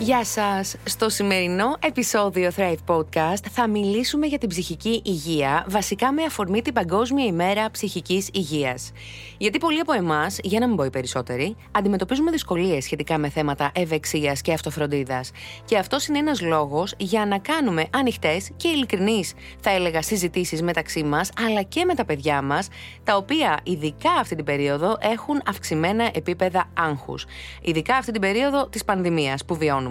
Γεια σας! Στο σημερινό επεισόδιο Thrive Podcast θα μιλήσουμε για την ψυχική υγεία, βασικά με αφορμή την Παγκόσμια ημέρα ψυχικής υγείας. Γιατί πολλοί από εμάς, για να μην πω οι περισσότεροι, αντιμετωπίζουμε δυσκολίες σχετικά με θέματα ευεξίας και αυτοφροντίδας. Και αυτός είναι ένας λόγος για να κάνουμε ανοιχτές και ειλικρινείς, θα έλεγα, συζητήσεις μεταξύ μας, αλλά και με τα παιδιά μας, τα οποία ειδικά αυτή την περίοδο έχουν αυξημένα επίπεδα άγχους. Ειδικά αυτή την περίοδο της πανδημίας που βιώνουμε.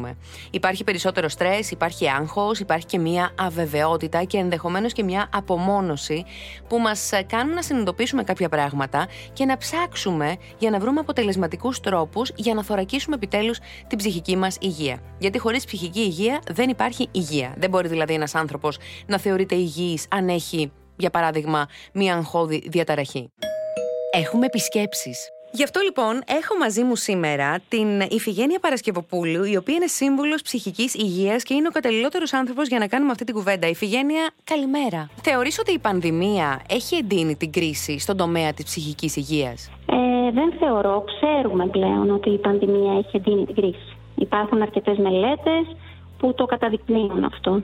Υπάρχει περισσότερο στρες, υπάρχει άγχος, υπάρχει και μια αβεβαιότητα και ενδεχομένως και μια απομόνωση που μας κάνουν να συνειδητοποιήσουμε κάποια πράγματα και να ψάξουμε για να βρούμε αποτελεσματικούς τρόπους για να θωρακίσουμε επιτέλους την ψυχική μας υγεία. Γιατί χωρίς ψυχική υγεία δεν υπάρχει υγεία. Δεν μπορεί δηλαδή ένας άνθρωπος να θεωρείται υγιής αν έχει, για παράδειγμα, μια αγχώδη διαταραχή. Έχουμε επισκέψεις. Γι' αυτό λοιπόν έχω μαζί μου σήμερα την Ιφηγένεια Παρασκευοπούλου, η οποία είναι σύμβουλος ψυχικής υγείας και είναι ο καταλληλότερος άνθρωπος για να κάνουμε αυτή την κουβέντα. Ιφηγένεια, καλημέρα. Θεωρείς ότι η πανδημία έχει εντείνει την κρίση στον τομέα της ψυχικής υγείας; Ε, δεν θεωρώ. Ξέρουμε πλέον ότι η πανδημία έχει εντείνει την κρίση. Υπάρχουν αρκετές μελέτες που το καταδεικνύουν αυτό.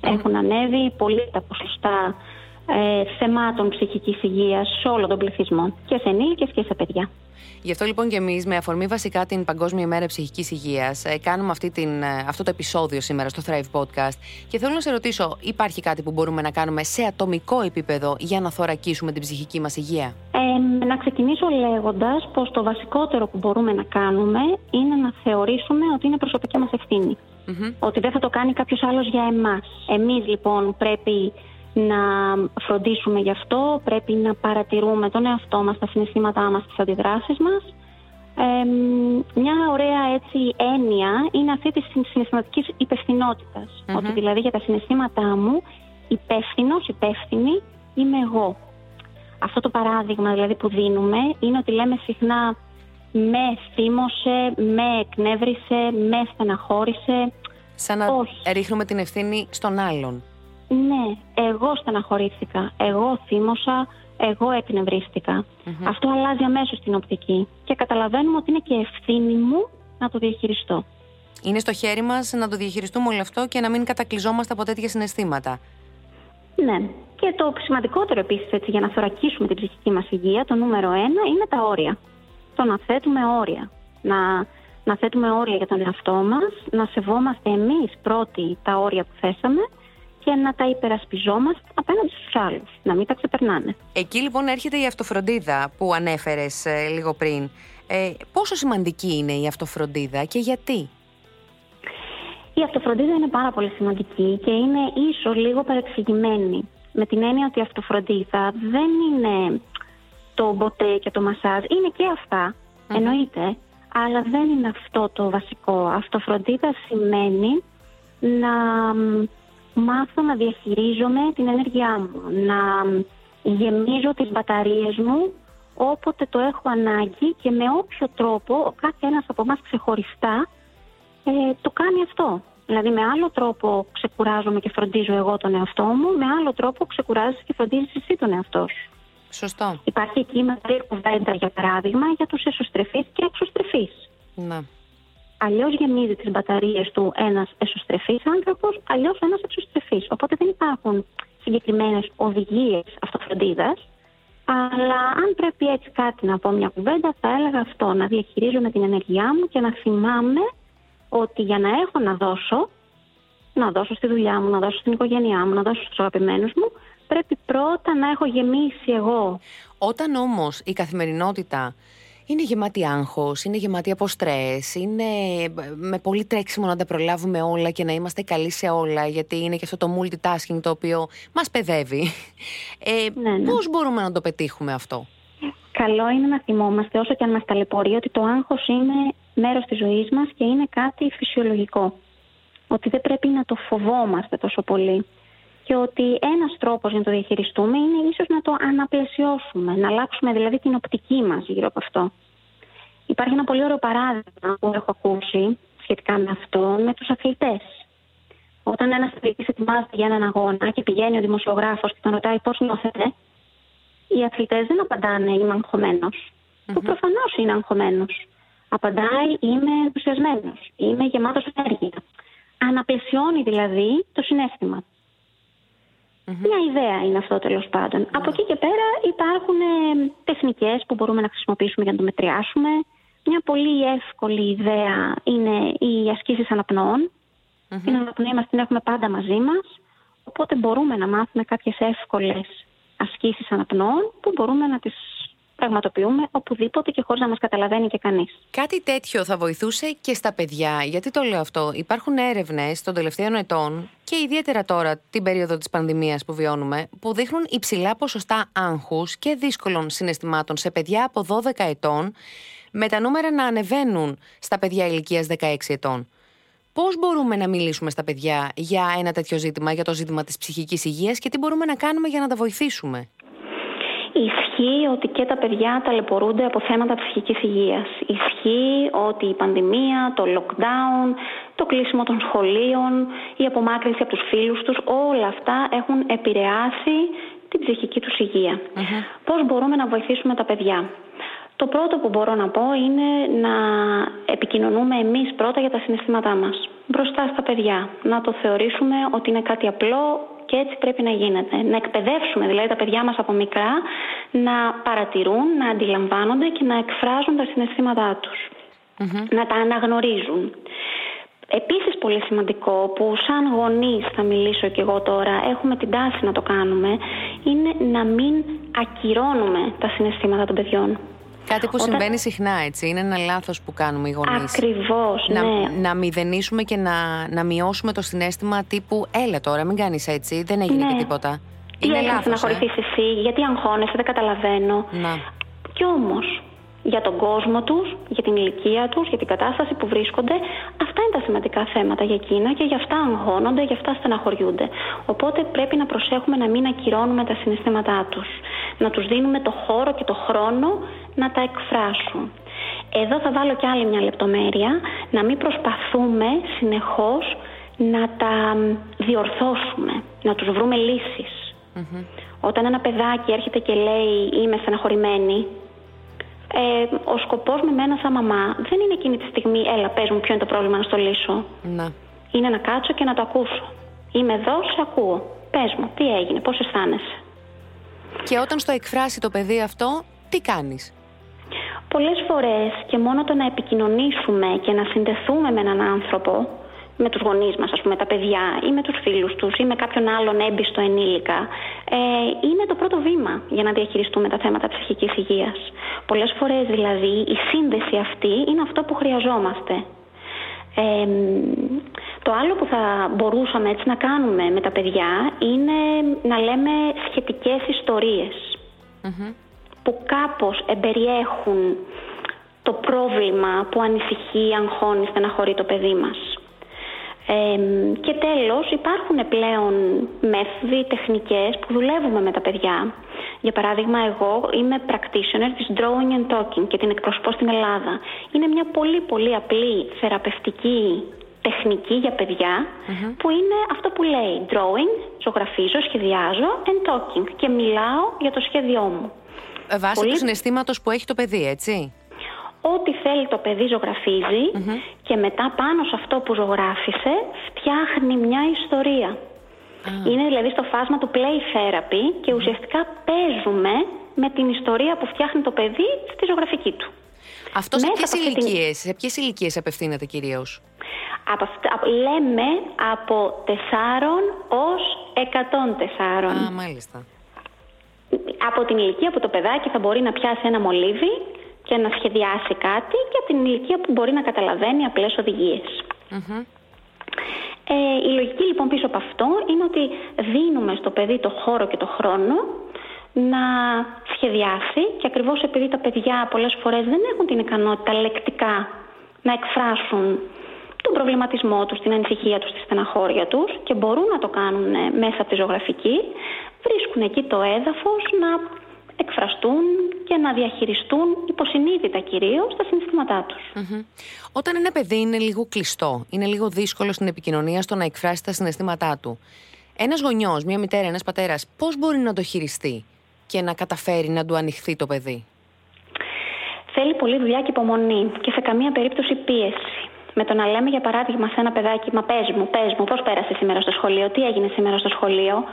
Έχουν ανέβει πολύ τα ποσοστά ε, θεμάτων ψυχικής υγείας σε όλο τον πληθυσμό και σε ενήλικες και σε παιδιά. Γι' αυτό λοιπόν και εμείς, με αφορμή βασικά την Παγκόσμια ημέρα ψυχικής υγείας, ε, κάνουμε αυτή την, ε, αυτό το επεισόδιο σήμερα στο Thrive Podcast. Και θέλω να σε ρωτήσω, υπάρχει κάτι που μπορούμε να κάνουμε σε ατομικό επίπεδο για να θωρακίσουμε την ψυχική μας υγεία; Ε, να ξεκινήσω λέγοντας πως το βασικότερο που μπορούμε να κάνουμε είναι να θεωρήσουμε ότι είναι προσωπική μας ευθυνη Ότι δεν θα το κάνει κάποιος άλλος για εμάς. Εμείς λοιπόν πρέπει να φροντίσουμε γι' αυτό, πρέπει να παρατηρούμε τον εαυτό μας, τα συναισθήματά μας, τις αντιδράσεις μας. μια ωραία έτσι έννοια είναι αυτή της συναισθηματικής Ότι δηλαδή για τα συναισθήματά μου υπεύθυνος, υπεύθυνη είμαι εγώ. Αυτό το παράδειγμα δηλαδή που δίνουμε είναι ότι λέμε συχνά με θύμωσε, με εκνεύρισε, με στεναχώρησε. Σαν να ρίχνουμε την ευθύνη στον άλλον. Ναι, εγώ στεναχωρήθηκα, εγώ θύμωσα, εγώ Αυτό αλλάζει αμέσως την οπτική και καταλαβαίνουμε ότι είναι και ευθύνη μου να το διαχειριστώ. Είναι στο χέρι μας να το διαχειριστούμε όλο αυτό και να μην κατακλυζόμαστε από τέτοια συναισθήματα. Ναι. Και το σημαντικότερο επίσης έτσι, για να θωρακίσουμε την ψυχική μας υγεία, το νούμερο ένα, είναι τα όρια. Το να θέτουμε όρια. Να, να θέτουμε όρια για τον εαυτό μας, να σεβόμαστε εμείς πρώτοι τα όρια που θέσαμε και να τα υπερασπιζόμαστε απέναντι στους άλλους, να μην τα ξεπερνάνε. Εκεί λοιπόν έρχεται η αυτοφροντίδα που ανέφερες ε, λίγο πριν. Ε, πόσο σημαντική είναι η αυτοφροντίδα και γιατί; Η αυτοφροντίδα είναι πάρα πολύ σημαντική και είναι ίσως λίγο παρεξηγημένη. Με την έννοια ότι η αυτοφροντίδα δεν είναι το μποτέ και το μασάζ, είναι και αυτα εννοείται, αλλά δεν είναι αυτό το βασικό. Αυτοφροντίδα σημαίνει να μάθω να διαχειρίζομαι την ενέργειά μου, να γεμίζω τις μπαταρίες μου όποτε το έχω ανάγκη και με όποιο τρόπο ο κάθε ένας από εμάς ξεχωριστά ε, το κάνει αυτό. Δηλαδή με άλλο τρόπο ξεκουράζομαι και φροντίζω εγώ τον εαυτό μου, με άλλο τρόπο ξεκουράζεσαι και φροντίζεις εσύ τον εαυτό σου. Σωστό. Υπάρχει εκεί μεγάλη κουβέντα για παράδειγμα για τους εσωστρεφείς και εξωστρεφείς. Ναι. Αλλιώς γεμίζει τις μπαταρίες του ένας εσωστρεφής άνθρωπος, αλλιώς ένας εξωστρεφής. Οπότε δεν υπάρχουν συγκεκριμένες οδηγίες αυτοφροντίδας. Αλλά αν πρέπει έτσι κάτι να πω μια κουβέντα, θα έλεγα αυτό. Να διαχειρίζομαι την ενεργειά μου και να θυμάμαι ότι για να έχω να δώσω, να δώσω στη δουλειά μου, να δώσω στην οικογένειά μου, να δώσω στους αγαπημένους μου, πρέπει πρώτα να έχω γεμίσει εγώ. Όταν όμως η καθημερινότητα είναι γεμάτη άγχος, είναι γεμάτη από στρες, είναι με πολύ τρέξιμο να τα προλάβουμε όλα και να είμαστε καλοί σε όλα, γιατί είναι και αυτό το multitasking το οποίο μας παιδεύει. Ε, ναι, ναι. Πώς μπορούμε να το πετύχουμε αυτό; Καλό είναι να θυμόμαστε όσο και αν μας ταλαιπωρεί ότι το άγχος είναι μέρος της ζωής μας και είναι κάτι φυσιολογικό. Ότι δεν πρέπει να το φοβόμαστε τόσο πολύ. Και ότι ένας τρόπος για να το διαχειριστούμε είναι ίσως να το αναπλαισιώσουμε, να αλλάξουμε δηλαδή την οπτική μας γύρω από αυτό. Υπάρχει ένα πολύ ωραίο παράδειγμα που έχω ακούσει σχετικά με αυτό, με τους αθλητές. Όταν ένας αθλητής ετοιμάζεται για έναν αγώνα και πηγαίνει ο δημοσιογράφος και τον ρωτάει πώς νιώθετε, οι αθλητές δεν απαντάνε είμαι αγχωμένος, mm-hmm. που προφανώς είναι αγχωμένος. Απαντάει είμαι ενθουσιασμένος, είμαι γεμάτος ενέργεια. Αναπλαισιώνει δηλαδή το συνέστημα. Μια ιδέα είναι αυτό τέλος Από εκεί και πέρα υπάρχουν ε, τεχνικές που μπορούμε να χρησιμοποιήσουμε για να το μετριάσουμε. Μια πολύ εύκολη ιδέα είναι οι ασκήσεις αναπνοών. Mm-hmm. Την αναπνοή μας την έχουμε πάντα μαζί μας. Οπότε μπορούμε να μάθουμε κάποιες εύκολες ασκήσεις αναπνοών που μπορούμε να τις πραγματοποιούμε οπουδήποτε και χωρίς να μας καταλαβαίνει και κανείς. Κάτι τέτοιο θα βοηθούσε και στα παιδιά. Γιατί το λέω αυτό; Υπάρχουν έρευνες των τελευταίων ετών και ιδιαίτερα τώρα την περίοδο της πανδημίας που βιώνουμε που δείχνουν υψηλά ποσοστά άγχους και δύσκολων συναισθημάτων σε παιδιά από 12 ετών με τα νούμερα να ανεβαίνουν στα παιδιά ηλικίας 16 ετών. Πώς μπορούμε να μιλήσουμε στα παιδιά για ένα τέτοιο ζήτημα, για το ζήτημα της ψυχικής υγείας και τι μπορούμε να κάνουμε για να τα βοηθήσουμε; Ισχύει ότι και τα παιδιά ταλαιπωρούνται από θέματα ψυχικής υγείας. Ισχύει ότι η πανδημία, το lockdown, το κλείσιμο των σχολείων, η απομάκρυνση από τους φίλους τους, όλα αυτά έχουν επηρεάσει την ψυχική τους υγεία. Mm-hmm. Πώς μπορούμε να βοηθήσουμε τα παιδιά; Το πρώτο που μπορώ να πω είναι να επικοινωνούμε εμείς πρώτα για τα συναισθήματά μας. Μπροστά στα παιδιά. Να το θεωρήσουμε ότι είναι κάτι απλό και έτσι πρέπει να γίνεται. Να εκπαιδεύσουμε δηλαδή τα παιδιά μας από μικρά να παρατηρούν, να αντιλαμβάνονται και να εκφράζουν τα συναισθήματά τους. Να τα αναγνωρίζουν. Επίσης πολύ σημαντικό που σαν γονείς θα μιλήσω και εγώ τώρα έχουμε την τάση να το κάνουμε είναι να μην ακυρώνουμε τα συναισθήματα των παιδιών. Κάτι που συμβαίνει συχνά, έτσι. Είναι ένα λάθος που κάνουμε οι γονείς. Ακριβώς. Να, ναι. να μηδενίσουμε και να, να μειώσουμε το συνέστημα τύπου Έλα τώρα, μην κάνεις έτσι, δεν έγινε ναι. και τίποτα. Τι είναι λάθος. να χωρίσει ε; εσύ, γιατί αγχώνεσαι, δεν καταλαβαίνω. Να. Κι όμως, για τον κόσμο τους, για την ηλικία τους, για την κατάσταση που βρίσκονται. Αυτά είναι τα σημαντικά θέματα για εκείνα και γι' αυτά αγχώνονται, γι' αυτά στεναχωριούνται. Οπότε πρέπει να προσέχουμε να μην ακυρώνουμε τα συναισθήματά τους. Να τους δίνουμε το χώρο και το χρόνο να τα εκφράσουν. Εδώ θα βάλω κι άλλη μια λεπτομέρεια, να μην προσπαθούμε συνεχώς να τα διορθώσουμε, να τους βρούμε Όταν ένα παιδάκι έρχεται και λέει είμαι στεναχωρημένη, ε, ο σκοπός με μένα σαν μαμά δεν είναι εκείνη τη στιγμή έλα πες μου ποιο είναι το πρόβλημα να στο λύσω. Να. Είναι να κάτσω και να το ακούσω. Είμαι εδώ, σε ακούω. Πες μου, τι έγινε, πώς αισθάνεσαι. Και όταν στο εκφράσει το παιδί αυτό, τι κάνεις; Πολλές φορές και μόνο το να επικοινωνήσουμε και να συνδεθούμε με έναν άνθρωπο με τους γονείς μας, ας πούμε, τα παιδιά ή με τους φίλους τους ή με κάποιον άλλον έμπιστο ενήλικα ε, είναι το πρώτο βήμα για να διαχειριστούμε τα θέματα ψυχικής υγείας. Πολλές φορές δηλαδή η σύνδεση αυτή είναι αυτό που χρειαζόμαστε. Ε, το άλλο που θα μπορούσαμε έτσι να κάνουμε με τα παιδιά είναι να λέμε σχετικές που κάπως εμπεριέχουν το πρόβλημα που ανησυχεί, αγχώνει, στεναχωρεί το παιδί μας και τέλος υπάρχουν πλέον μέθοδοι, τεχνικές που δουλεύουμε με τα παιδιά. Για παράδειγμα εγώ είμαι practitioner της Drawing and Talking και την εκπροσωπώ στην Ελλάδα. Είναι μια πολύ πολύ απλή θεραπευτική τεχνική για παιδια που είναι αυτό που λέει drawing, ζωγραφίζω, σχεδιάζω and talking και μιλάω για το σχέδιό μου. Ε, βάσει πολύ... του συναισθήματος που έχει το παιδί, έτσι; Ό,τι θέλει το παιδί και μετά πάνω σε αυτό που ζωγράφισε φτιάχνει μια ιστορία. Είναι δηλαδή στο φάσμα του play therapy και ουσιαστικά παίζουμε με την ιστορία που φτιάχνει το παιδί στη ζωγραφική του. Αυτό σε ποιες, ηλικίες, σε ποιες ηλικίες απευθύνεται κυρίως; Από, λέμε από 4 ως 104. Α, μάλιστα. Από την ηλικία που το παιδάκι θα μπορεί να πιάσει ένα μολύβι και να σχεδιάσει κάτι και από την ηλικία που μπορεί να καταλαβαίνει απλές Ε, η λογική λοιπόν πίσω από αυτό είναι ότι δίνουμε στο παιδί το χώρο και το χρόνο να σχεδιάσει και ακριβώς επειδή τα παιδιά πολλές φορές δεν έχουν την ικανότητα λεκτικά να εκφράσουν τον προβληματισμό τους, την ανησυχία τους, τη στεναχώρια τους και μπορούν να το κάνουν μέσα από τη ζωγραφική, βρίσκουν εκεί το έδαφος να εκφραστούν και να διαχειριστούν υποσυνείδητα κυρίως τα συναισθήματά τους. Όταν ένα παιδί είναι λίγο κλειστό, είναι λίγο δύσκολο στην επικοινωνία στο να εκφράσει τα συναισθήματά του, ένας γονιός, μια μητέρα, ένας πατέρας, πώς μπορεί να το χειριστεί και να καταφέρει να του ανοιχθεί το παιδί; Θέλει πολύ δουλειά και υπομονή και σε καμία περίπτωση πίεση. Με το να λέμε για παράδειγμα σε ένα παιδάκι, μα πες μου, πες μου, πώς πέρασε σήμερα στο σχολείο, τι έγινε σήμερα στο σχολείο,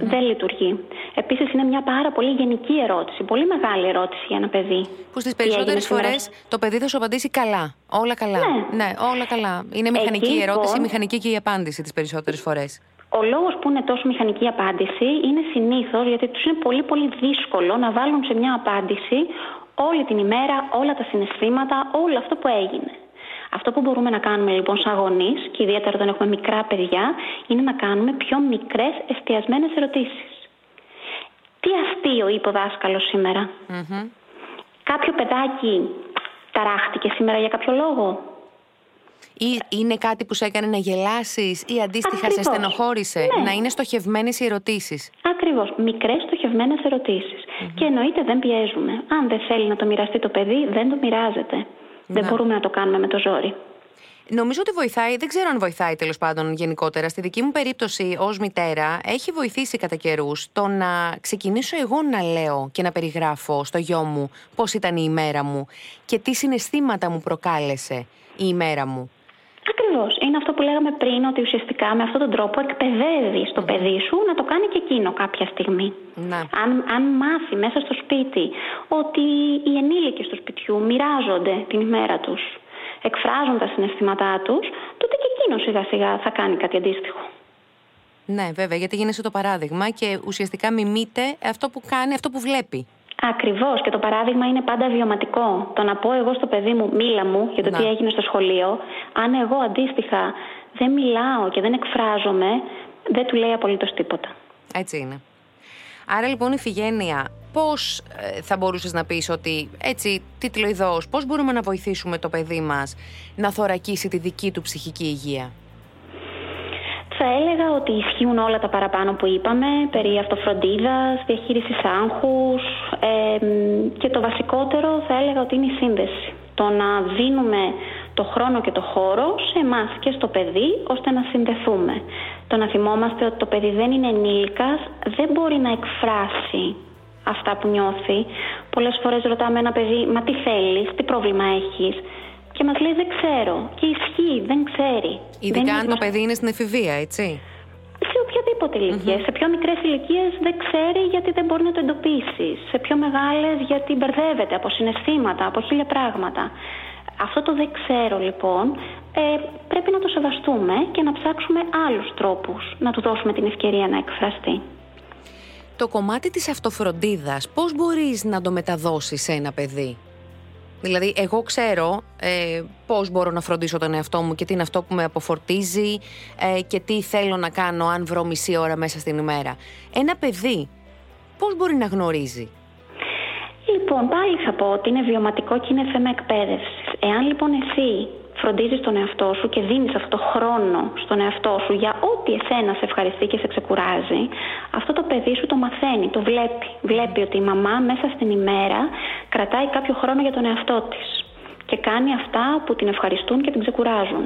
δεν λειτουργεί. Επίσης, είναι μια πάρα πολύ γενική ερώτηση, πολύ μεγάλη ερώτηση για ένα παιδί. Που στις περισσότερες φορές το παιδί θα σου απαντήσει καλά. Όλα καλά. Ναι, ναι όλα καλά. Είναι μηχανική η ερώτηση, λοιπόν, μηχανική και η απάντηση τις περισσότερες φορές. Ο λόγος που είναι τόσο μηχανική απάντηση είναι συνήθως γιατί τους είναι πολύ πολύ δύσκολο να βάλουν σε μια απάντηση όλη την ημέρα, όλα τα συναισθήματα, όλο αυτό που έγινε. Αυτό που μπορούμε να κάνουμε λοιπόν σαν γονείς, και ιδιαίτερα όταν έχουμε μικρά παιδιά, είναι να κάνουμε πιο μικρές εστιασμένες ερωτήσεις. Τι αστείο είπε ο δάσκαλο Κάποιο παιδάκι ταράχτηκε σήμερα για κάποιο λόγο; Ή είναι κάτι που σε έκανε να γελάσεις ή αντίστοιχα Ακριβώς. σε στενοχώρησε. Ναι. Να είναι στοχευμένες οι ερωτήσεις; Ακριβώς. Μικρές στοχευμένες Και εννοείται δεν πιέζουμε. Αν δεν θέλει να το μοιραστεί το παιδί, δεν το μοιράζεται. Δεν Ναι. μπορούμε να το κάνουμε με το ζόρι. Νομίζω ότι βοηθάει, δεν ξέρω αν βοηθάει τέλος πάντων γενικότερα. Στη δική μου περίπτωση ως μητέρα, έχει βοηθήσει κατά καιρούς το να ξεκινήσω εγώ να λέω και να περιγράφω στο γιο μου πώς ήταν η ημέρα μου και τι συναισθήματα μου προκάλεσε η ημέρα μου. Ακριβώς. Είναι αυτό που λέγαμε πριν, ότι ουσιαστικά με αυτόν τον τρόπο εκπαιδεύει το παιδί σου να το κάνει και εκείνο κάποια στιγμή. Ναι. Αν, αν μάθει μέσα στο σπίτι ότι οι ενήλικες του σπιτιού μοιράζονται την ημέρα τους, εκφράζουν τα συναισθήματά τους, τότε και εκείνος σιγά σιγά θα κάνει κάτι αντίστοιχο. Ναι, βέβαια, γιατί γίνεσαι το παράδειγμα και ουσιαστικά μιμείται αυτό που κάνει, αυτό που βλέπει. Ακριβώς και το παράδειγμα είναι πάντα βιωματικό. Το να πω εγώ στο παιδί μου μίλα μου για το Να. τι έγινε στο σχολείο, αν εγώ αντίστοιχα δεν μιλάω και δεν εκφράζομαι, δεν του λέει απολύτως τίποτα. Έτσι είναι. Άρα λοιπόν, Ιφηγένεια, πώς ε, θα μπορούσες να πεις ότι έτσι τίτλο πώς μπορούμε να βοηθήσουμε το παιδί μας να θωρακίσει τη δική του ψυχική υγεία; Θα έλεγα ότι ισχύουν όλα τα παραπάνω που είπαμε περί αυτοφροντίδας, διαχείρισης άγχους ε, και το βασικότερο θα έλεγα ότι είναι η σύνδεση. Το να δίνουμε το χρόνο και το χώρο σε εμάς και στο παιδί ώστε να συνδεθούμε. Το να θυμόμαστε ότι το παιδί δεν είναι ενήλικας, δεν μπορεί να εκφράσει αυτά που νιώθει. Πολλές φορές ρωτάμε ένα παιδί, μα τι θέλεις, τι πρόβλημα έχεις; Και μας λέει δεν ξέρω. Και ισχύει, δεν ξέρει. Δεν Ειδικά αν είναι το παιδί είναι στην εφηβεία, έτσι. σε οποιαδήποτε ηλικία. Σε πιο μικρές ηλικίες δεν ξέρει γιατί δεν μπορεί να το εντοπίσει. Σε πιο μεγάλες γιατί μπερδεύεται από συναισθήματα, από χίλια πράγματα. Αυτό το δεν ξέρω λοιπόν ε, πρέπει να το σεβαστούμε και να ψάξουμε άλλους τρόπους να του δώσουμε την ευκαιρία να εκφραστεί. Το κομμάτι της αυτοφροντίδας, πώς μπορείς να το μεταδώσεις σε ένα παιδί; Δηλαδή, εγώ ξέρω ε, πώς μπορώ να φροντίσω τον εαυτό μου και τι είναι αυτό που με αποφορτίζει ε, και τι θέλω να κάνω αν βρω μισή ώρα μέσα στην ημέρα. Ένα παιδί πώς μπορεί να γνωρίζει; Λοιπόν, πάλι θα πω ότι είναι βιωματικό και είναι θέμα εκπαίδευσης. Εάν λοιπόν εσύ φροντίζεις τον εαυτό σου και δίνεις αυτό το χρόνο στον εαυτό σου για ό,τι εσένα σε ευχαριστεί και σε ξεκουράζει, αυτό το παιδί σου το μαθαίνει, το βλέπει. Βλέπει ότι η μαμά μέσα στην ημέρα κρατάει κάποιο χρόνο για τον εαυτό της και κάνει αυτά που την ευχαριστούν και την ξεκουράζουν.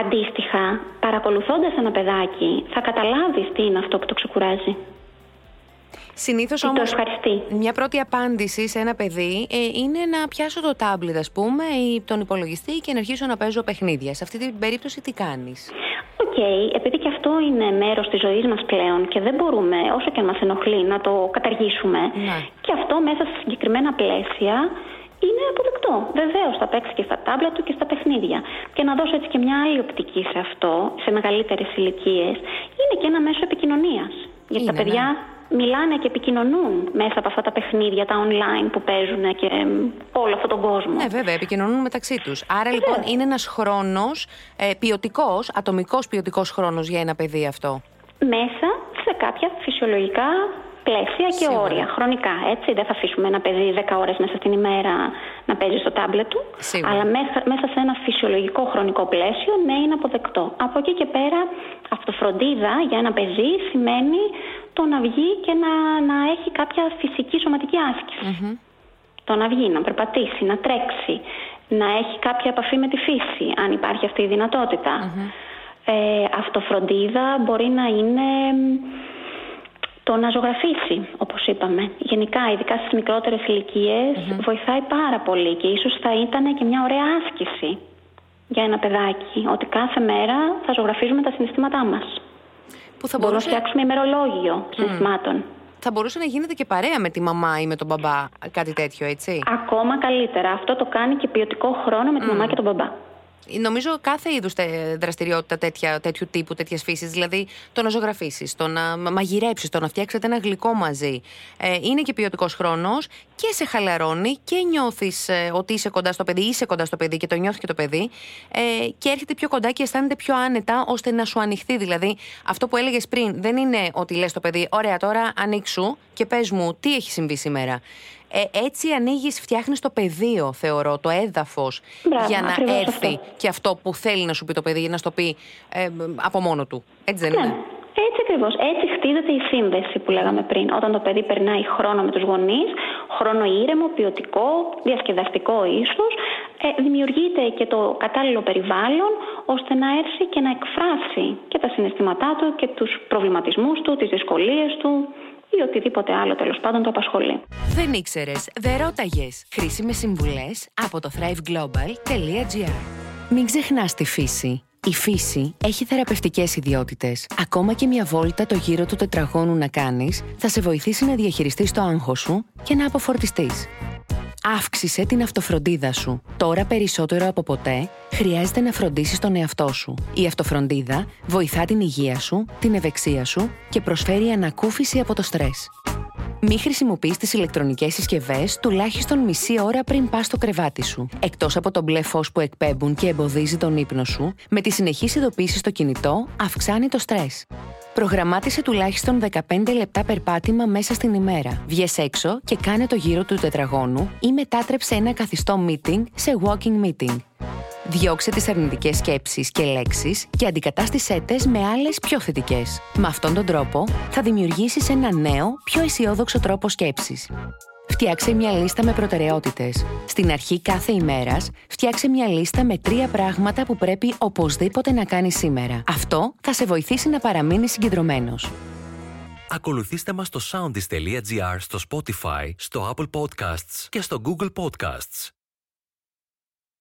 Αντίστοιχα, παρακολουθώντας ένα παιδάκι, θα καταλάβεις τι είναι αυτό που το ξεκουράζει. Συνήθως Τι το όμως. ευχαριστεί. Μια πρώτη απάντηση σε ένα παιδί ε, είναι να πιάσω το τάμπλετ, ας πούμε, ή τον υπολογιστή και να αρχίσω να παίζω παιχνίδια. Σε αυτή την περίπτωση, τι κάνεις; Οκ, επειδή και αυτό είναι μέρος της ζωής μας πλέον και δεν μπορούμε, όσο και αν μας ενοχλεί, να το καταργήσουμε, Ναι. και αυτό μέσα σε συγκεκριμένα πλαίσια είναι αποδεκτό. Βεβαίως θα παίξει και στα τάμπλετ του και στα παιχνίδια. Και να δώσω έτσι και μια άλλη οπτική σε αυτό, σε μεγαλύτερες ηλικίες, είναι και ένα μέσο επικοινωνίας. Γιατί Είναι, τα παιδιά ναι. Μιλάνε και επικοινωνούν μέσα από αυτά τα παιχνίδια, τα online που παίζουν και εμ, όλο αυτόν τον κόσμο. Ναι, βέβαια, επικοινωνούν μεταξύ τους. Άρα λοιπόν είναι ένας χρόνος ε, ποιοτικός, ατομικός ποιοτικός χρόνος για ένα παιδί αυτό; μέσα σε κάποια φυσιολογικά πλαίσια και Σίγουρα. όρια, χρονικά. Έτσι, δεν θα αφήσουμε ένα παιδί 10 ώρες μέσα στην ημέρα να παίζει στο τάμπλετ του. Αλλά μέσα, μέσα σε ένα φυσιολογικό χρονικό πλαίσιο, ναι, είναι αποδεκτό. Από εκεί και πέρα, αυτοφροντίδα για ένα παιδί σημαίνει το να βγει και να, να έχει κάποια φυσική σωματική Το να βγει, να περπατήσει, να τρέξει, να έχει κάποια επαφή με τη φύση, αν υπάρχει αυτή η δυνατοτητα Ε, αυτοφροντίδα μπορεί να είναι το να ζωγραφίσει, όπως είπαμε. Γενικά, ειδικά στις μικρότερες βοηθάει πάρα πολύ και ίσως θα ήταν και μια ωραία άσκηση για ένα παιδάκι, ότι κάθε μέρα θα ζωγραφίζουμε τα συναισθήματά μας. Που θα μπορούσε... Μπορούμε να φτιάξουμε ημερολόγιο συναισθημάτων. Θα μπορούσε να γίνεται και παρέα με τη μαμά ή με τον μπαμπά, κάτι τέτοιο, έτσι; Ακόμα καλύτερα. Αυτό το κάνει και ποιοτικό χρόνο με τη μαμά και τον μπαμπά. Νομίζω κάθε είδους δραστηριότητα τέτοια, τέτοιου τύπου, τέτοια φύση, δηλαδή το να ζωγραφίσεις, το να μαγειρέψεις, το να φτιάξετε ένα γλυκό μαζί, ε, είναι και ποιοτικός χρόνος και σε χαλαρώνει και νιώθεις ε, ότι είσαι κοντά στο παιδί, είσαι κοντά στο παιδί και το νιώθεις και το παιδί ε, και έρχεται πιο κοντά και αισθάνεται πιο άνετα ώστε να σου ανοιχθεί. Δηλαδή, αυτό που έλεγες πριν δεν είναι ότι λες το παιδί, Ωραία, τώρα ανοίξου και πες μου τι έχει συμβεί σήμερα. Ε, έτσι ανοίγεις, φτιάχνεις το πεδίο, θεωρώ, το έδαφος για να έρθει και αυτό που θέλει να σου πει το παιδί, να στο πει ε, από μόνο του. Έτσι δεν ναι. είναι; Έτσι ακριβώς. Έτσι χτίζεται η σύνδεση που λέγαμε πριν. Όταν το παιδί περνάει χρόνο με τους γονείς, χρόνο ήρεμο, ποιοτικό, διασκεδαστικό ίσως, ε, δημιουργείται και το κατάλληλο περιβάλλον ώστε να έρθει και να εκφράσει και τα συναισθήματά του και τους προβληματισμούς του, τις δυσκολίες του ή οτιδήποτε άλλο τέλος πάντων το απασχολεί. Δεν ήξερες, δεν ρώταγες. Χρήσιμες συμβουλές από το thriveglobal.gr. Μην ξεχνάς τη φύση. Η φύση έχει θεραπευτικές ιδιότητες. Ακόμα και μια βόλτα το γύρο του τετραγώνου να κάνεις θα σε βοηθήσει να διαχειριστείς το άγχος σου και να αποφορτιστείς. Αύξησε την αυτοφροντίδα σου. Τώρα περισσότερο από ποτέ χρειάζεται να φροντίσεις τον εαυτό σου. Η αυτοφροντίδα βοηθά την υγεία σου, την ευεξία σου και προσφέρει ανακούφιση από το στρες. Μη χρησιμοποιείς τις ηλεκτρονικές συσκευές τουλάχιστον μισή ώρα πριν πας στο κρεβάτι σου. Εκτός από το μπλε φως που εκπέμπουν και εμποδίζει τον ύπνο σου, με τη συνεχής ειδοποίηση στο κινητό αυξάνει το στρες. Προγραμμάτισε τουλάχιστον 15 λεπτά περπάτημα μέσα στην ημέρα. Βγες έξω και κάνε το γύρο του τετραγώνου ή μετάτρεψε ένα καθιστό meeting σε walking meeting. Διώξε τις αρνητικές σκέψεις και λέξεις και αντικατάστησέ τες με άλλες πιο θετικές. Με αυτόν τον τρόπο θα δημιουργήσεις ένα νέο, πιο αισιόδοξο τρόπο σκέψης. Φτιάξε μια λίστα με προτεραιότητες. Στην αρχή κάθε ημέρας, φτιάξε μια λίστα με τρία πράγματα που πρέπει οπωσδήποτε να κάνεις σήμερα. Αυτό θα σε βοηθήσει να παραμείνεις συγκεντρωμένος. Ακολουθήστε μας στο soundis.gr, στο Spotify, στο Apple Podcasts και στο Google Podcasts.